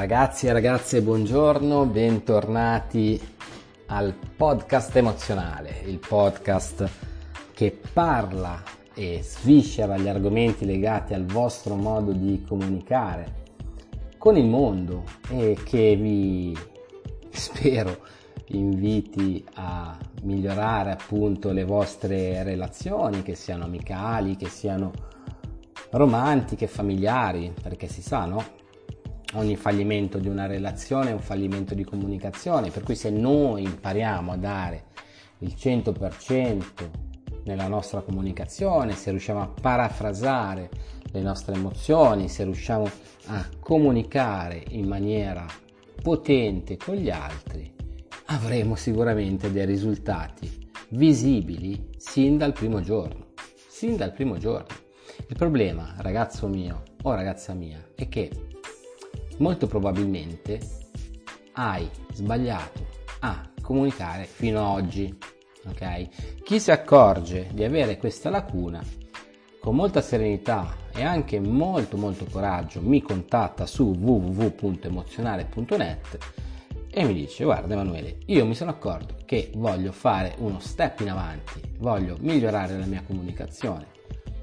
Ragazzi e ragazze, buongiorno, bentornati al podcast emozionale, il podcast che parla e sviscera gli argomenti legati al vostro modo di comunicare con il mondo e che vi spero inviti a migliorare appunto le vostre relazioni, che siano amicali, che siano romantiche, familiari, perché si sa, no? Ogni fallimento di una relazione è un fallimento di comunicazione, per cui se noi impariamo a dare il 100% nella nostra comunicazione, se riusciamo a parafrasare le nostre emozioni, se riusciamo a comunicare in maniera potente con gli altri, avremo sicuramente dei risultati visibili sin dal primo giorno. Sin dal primo giorno. Il problema, ragazzo mio o ragazza mia, è che molto probabilmente hai sbagliato a comunicare fino ad oggi. Ok? Chi si accorge di avere questa lacuna con molta serenità e anche molto molto coraggio mi contatta su www.emozionale.net e mi dice guarda Emanuele io mi sono accorto che voglio fare uno step in avanti voglio migliorare la mia comunicazione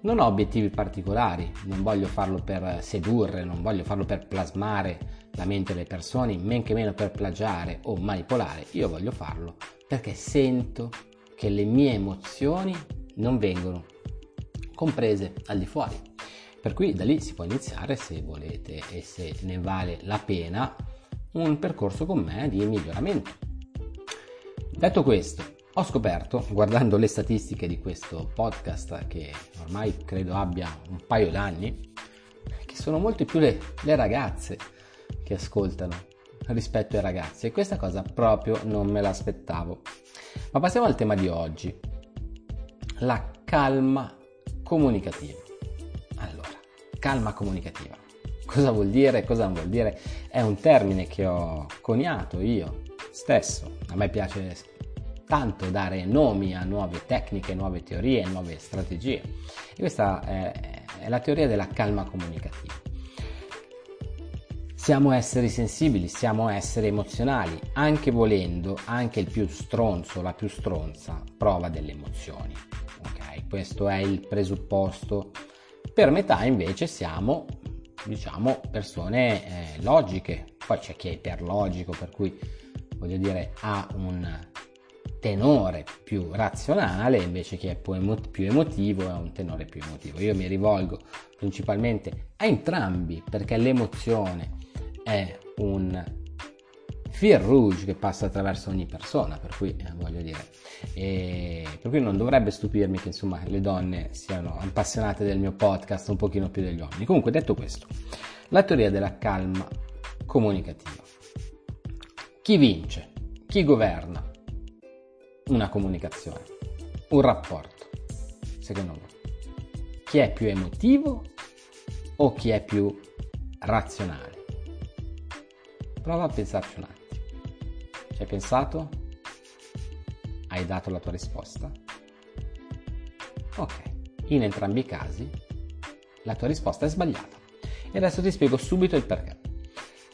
non ho obiettivi particolari, non voglio farlo per sedurre, non voglio farlo per plasmare la mente delle persone, men che meno per plagiare o manipolare, io voglio farlo perché sento che le mie emozioni non vengono comprese al di fuori. Per cui da lì si può iniziare se volete e se ne vale la pena un percorso con me di miglioramento. Detto questo, ho scoperto, guardando le statistiche di questo podcast, che ormai credo abbia un paio d'anni, che sono molte più le, le ragazze che ascoltano rispetto ai ragazzi e questa cosa proprio non me l'aspettavo. Ma passiamo al tema di oggi, la calma comunicativa. Allora, calma comunicativa. Cosa vuol dire? Cosa non vuol dire? È un termine che ho coniato io stesso. A me piace tanto dare nomi a nuove tecniche, nuove teorie, nuove strategie. E questa è, è la teoria della calma comunicativa. Siamo esseri sensibili, siamo esseri emozionali, anche volendo, anche il più stronzo, la più stronza, prova delle emozioni. Ok, questo è il presupposto. Per metà invece siamo, diciamo, persone eh, logiche. Poi c'è chi è iperlogico, per cui voglio dire ha un tenore più razionale, invece chi è più, emotivo è un tenore più emotivo. Io mi rivolgo principalmente a entrambi perché l'emozione è un fil rouge che passa attraverso ogni persona, per cui eh, voglio dire, e per cui non dovrebbe stupirmi che insomma le donne siano appassionate del mio podcast un pochino più degli uomini. Comunque detto questo, la teoria della calma comunicativa. Chi vince? Chi governa? Una comunicazione, un rapporto, secondo me. Chi è più emotivo o chi è più razionale? Prova a pensarci un attimo. Ci hai pensato? Hai dato la tua risposta? Ok, in entrambi i casi la tua risposta è sbagliata. E adesso ti spiego subito il perché.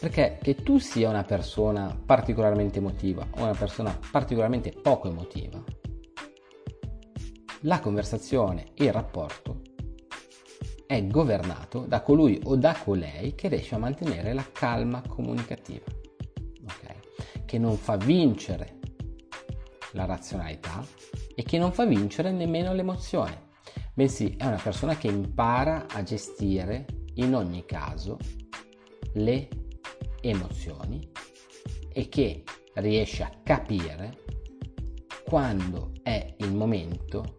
Perché che tu sia una persona particolarmente emotiva o una persona particolarmente poco emotiva, la conversazione e il rapporto è governato da colui o da colei che riesce a mantenere la calma comunicativa, okay? che non fa vincere la razionalità e che non fa vincere nemmeno l'emozione, bensì è una persona che impara a gestire in ogni caso le emozioni e che riesce a capire quando è il momento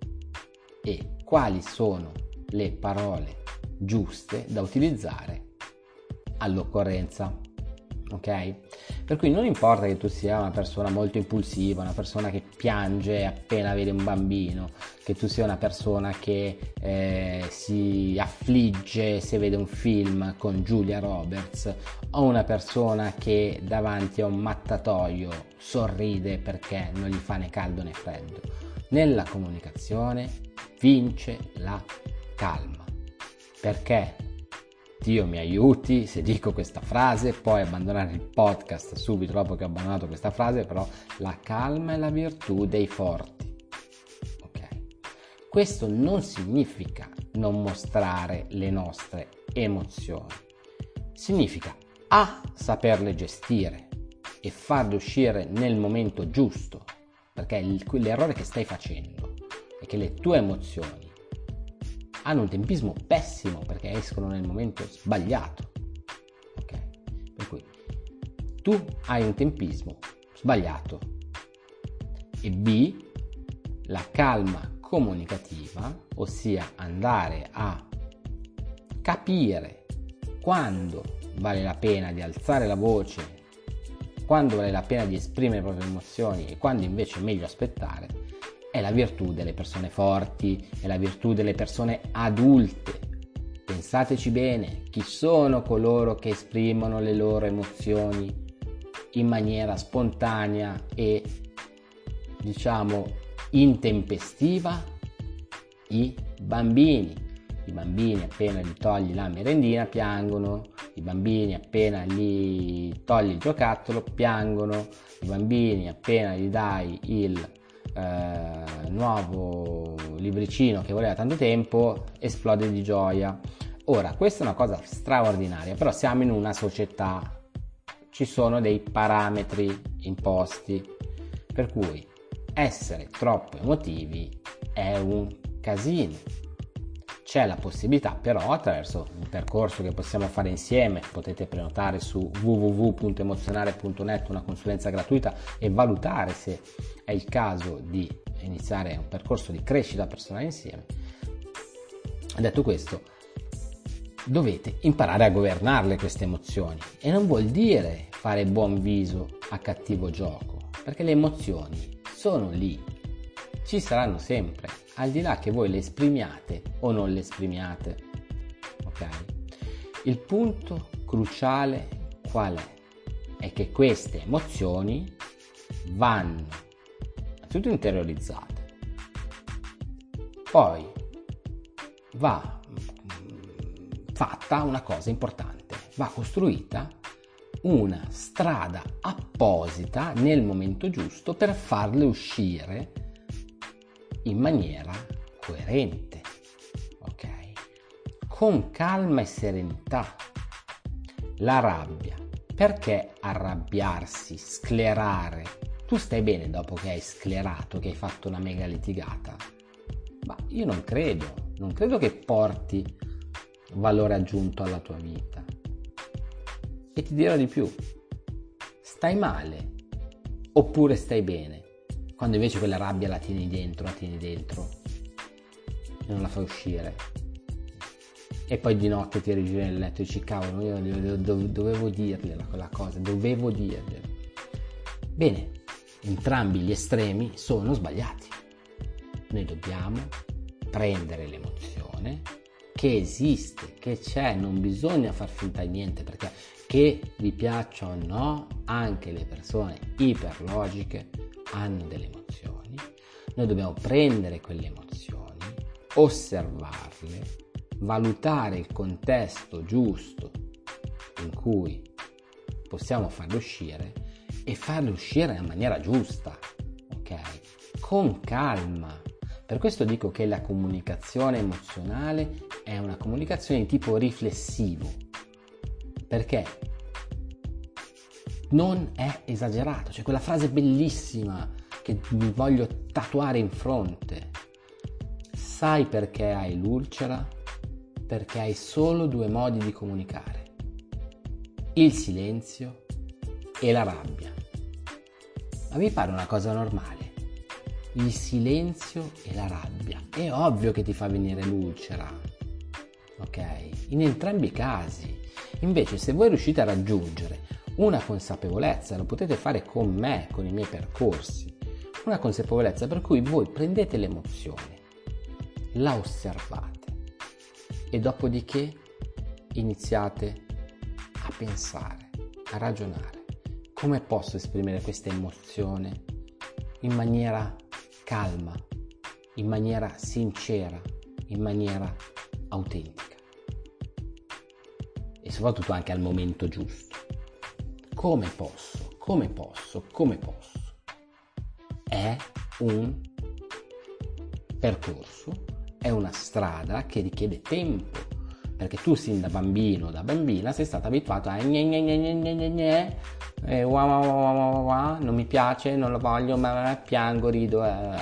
e quali sono le parole giuste da utilizzare all'occorrenza ok? Per cui non importa che tu sia una persona molto impulsiva, una persona che piange appena vede un bambino, che tu sia una persona che eh, si affligge se vede un film con Julia Roberts o una persona che davanti a un mattatoio sorride perché non gli fa né caldo né freddo. Nella comunicazione vince la calma. Perché? Dio mi aiuti se dico questa frase, poi abbandonare il podcast subito dopo che ho abbandonato questa frase, però la calma è la virtù dei forti. Ok? Questo non significa non mostrare le nostre emozioni. Significa A saperle gestire e farle uscire nel momento giusto, perché l'errore che stai facendo è che le tue emozioni hanno un tempismo pessimo perché escono nel momento sbagliato. Ok? Per cui tu hai un tempismo sbagliato e B la calma comunicativa, ossia andare a capire quando vale la pena di alzare la voce, quando vale la pena di esprimere le proprie emozioni e quando invece è meglio aspettare, è la virtù delle persone forti, è la virtù delle persone adulte. Pensateci bene, chi sono coloro che esprimono le loro emozioni in maniera spontanea e diciamo intempestiva? I bambini. I bambini appena gli togli la merendina piangono, i bambini appena gli togli il giocattolo piangono, i bambini appena gli dai il eh, nuovo libricino che voleva tanto tempo esplode di gioia. Ora, questa è una cosa straordinaria, però siamo in una società, ci sono dei parametri imposti, per cui essere troppo emotivi è un casino c'è la possibilità però attraverso un percorso che possiamo fare insieme, potete prenotare su www.emozionare.net una consulenza gratuita e valutare se è il caso di iniziare un percorso di crescita personale insieme. Detto questo, dovete imparare a governarle queste emozioni e non vuol dire fare buon viso a cattivo gioco, perché le emozioni sono lì, ci saranno sempre al di là che voi le esprimiate o non le esprimiate. Ok? Il punto cruciale qual è? È che queste emozioni vanno innanzitutto interiorizzate, poi va fatta una cosa importante, va costruita una strada apposita nel momento giusto per farle uscire in maniera coerente, ok? Con calma e serenità. La rabbia. Perché arrabbiarsi, sclerare? Tu stai bene dopo che hai sclerato, che hai fatto una mega litigata? Ma io non credo, non credo che porti valore aggiunto alla tua vita. E ti dirò di più, stai male oppure stai bene? Quando invece quella rabbia la tieni dentro, la tieni dentro e non la fai uscire. E poi di notte ti rigiri nel letto e dici cavolo, io dovevo dirgliela quella cosa, dovevo dirgliela. Bene, entrambi gli estremi sono sbagliati. Noi dobbiamo prendere l'emozione che esiste, che c'è, non bisogna far finta di niente perché che vi piaccia o no, anche le persone iperlogiche hanno delle emozioni, noi dobbiamo prendere quelle emozioni, osservarle, valutare il contesto giusto in cui possiamo farle uscire e farle uscire in maniera giusta, ok? Con calma. Per questo dico che la comunicazione emozionale è una comunicazione di tipo riflessivo, perché non è esagerato, cioè quella frase bellissima che mi voglio tatuare in fronte. Sai perché hai l'ulcera? Perché hai solo due modi di comunicare, il silenzio e la rabbia. Ma mi pare una cosa normale. Il silenzio e la rabbia. È ovvio che ti fa venire l'ulcera. Ok? In entrambi i casi. Invece se voi riuscite a raggiungere una consapevolezza, lo potete fare con me, con i miei percorsi, una consapevolezza per cui voi prendete l'emozione, la osservate e dopodiché iniziate a pensare, a ragionare. Come posso esprimere questa emozione in maniera calma, in maniera sincera, in maniera autentica? e soprattutto anche al momento giusto. Come posso? Come posso? Come posso? È un percorso, è una strada che richiede tempo, perché tu sin da bambino, da bambina, sei stato abituato a gne gne gne gne gne gne gne, eh, wah, wah, wah, wah, non mi piace, non lo voglio, ma piango, rido. Eh.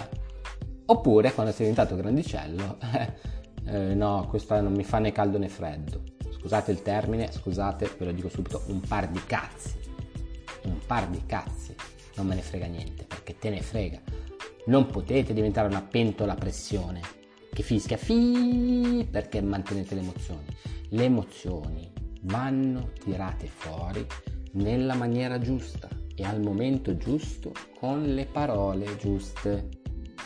Oppure quando sei diventato grandicello, eh, no, questo non mi fa né caldo né freddo. Scusate il termine, scusate, ve lo dico subito, un par di cazzi. Un par di cazzi. Non me ne frega niente, perché te ne frega. Non potete diventare una pentola a pressione che fischia fi perché mantenete le emozioni. Le emozioni vanno tirate fuori nella maniera giusta e al momento giusto con le parole giuste.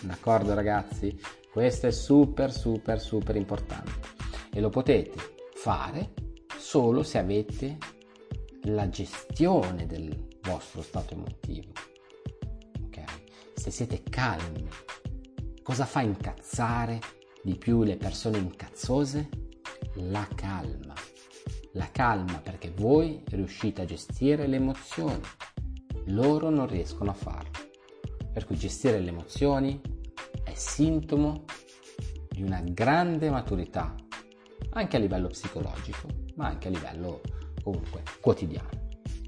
D'accordo ragazzi? Questo è super super super importante e lo potete fare solo se avete la gestione del vostro stato emotivo. Ok? Se siete calmi. Cosa fa incazzare di più le persone incazzose? La calma. La calma perché voi riuscite a gestire le emozioni. Loro non riescono a farlo. Per cui gestire le emozioni è sintomo di una grande maturità, anche a livello psicologico, ma anche a livello comunque quotidiano.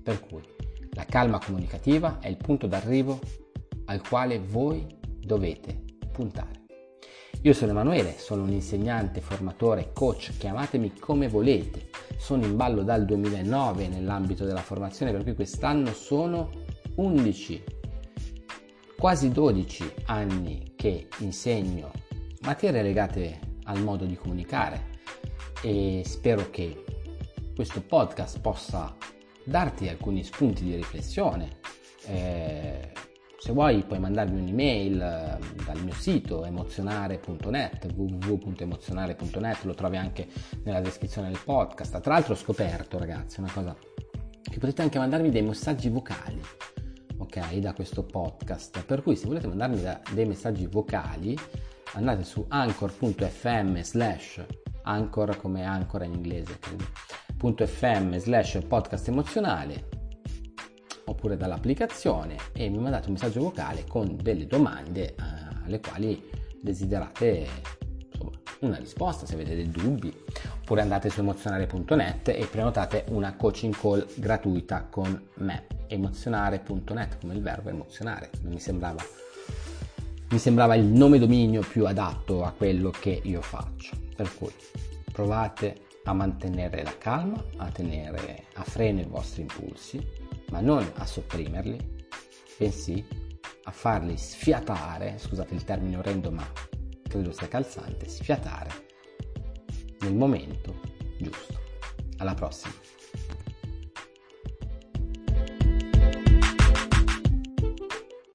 Per cui la calma comunicativa è il punto d'arrivo al quale voi dovete puntare. Io sono Emanuele, sono un insegnante, formatore, coach, chiamatemi come volete. Sono in ballo dal 2009 nell'ambito della formazione, per cui quest'anno sono 11, quasi 12 anni che insegno materie legate al modo di comunicare e spero che questo podcast possa darti alcuni spunti di riflessione. Eh, se vuoi puoi mandarmi un'email eh, dal mio sito emozionare.net www.emozionare.net lo trovi anche nella descrizione del podcast. Tra l'altro ho scoperto ragazzi una cosa che potete anche mandarmi dei messaggi vocali ok, da questo podcast. Per cui se volete mandarmi da, dei messaggi vocali, andate su anchor.fm slash anchor come ancora in inglese, credo, .fm slash podcast emozionale oppure dall'applicazione e mi mandate un messaggio vocale con delle domande eh, alle quali desiderate insomma, una risposta se avete dei dubbi oppure andate su emozionare.net e prenotate una coaching call gratuita con me. Emozionare.net come il verbo emozionare mi sembrava mi sembrava il nome dominio più adatto a quello che io faccio. Per cui provate a mantenere la calma a tenere a freno i vostri impulsi ma non a sopprimerli bensì a farli sfiatare scusate il termine orrendo ma credo sia calzante sfiatare nel momento giusto. Alla prossima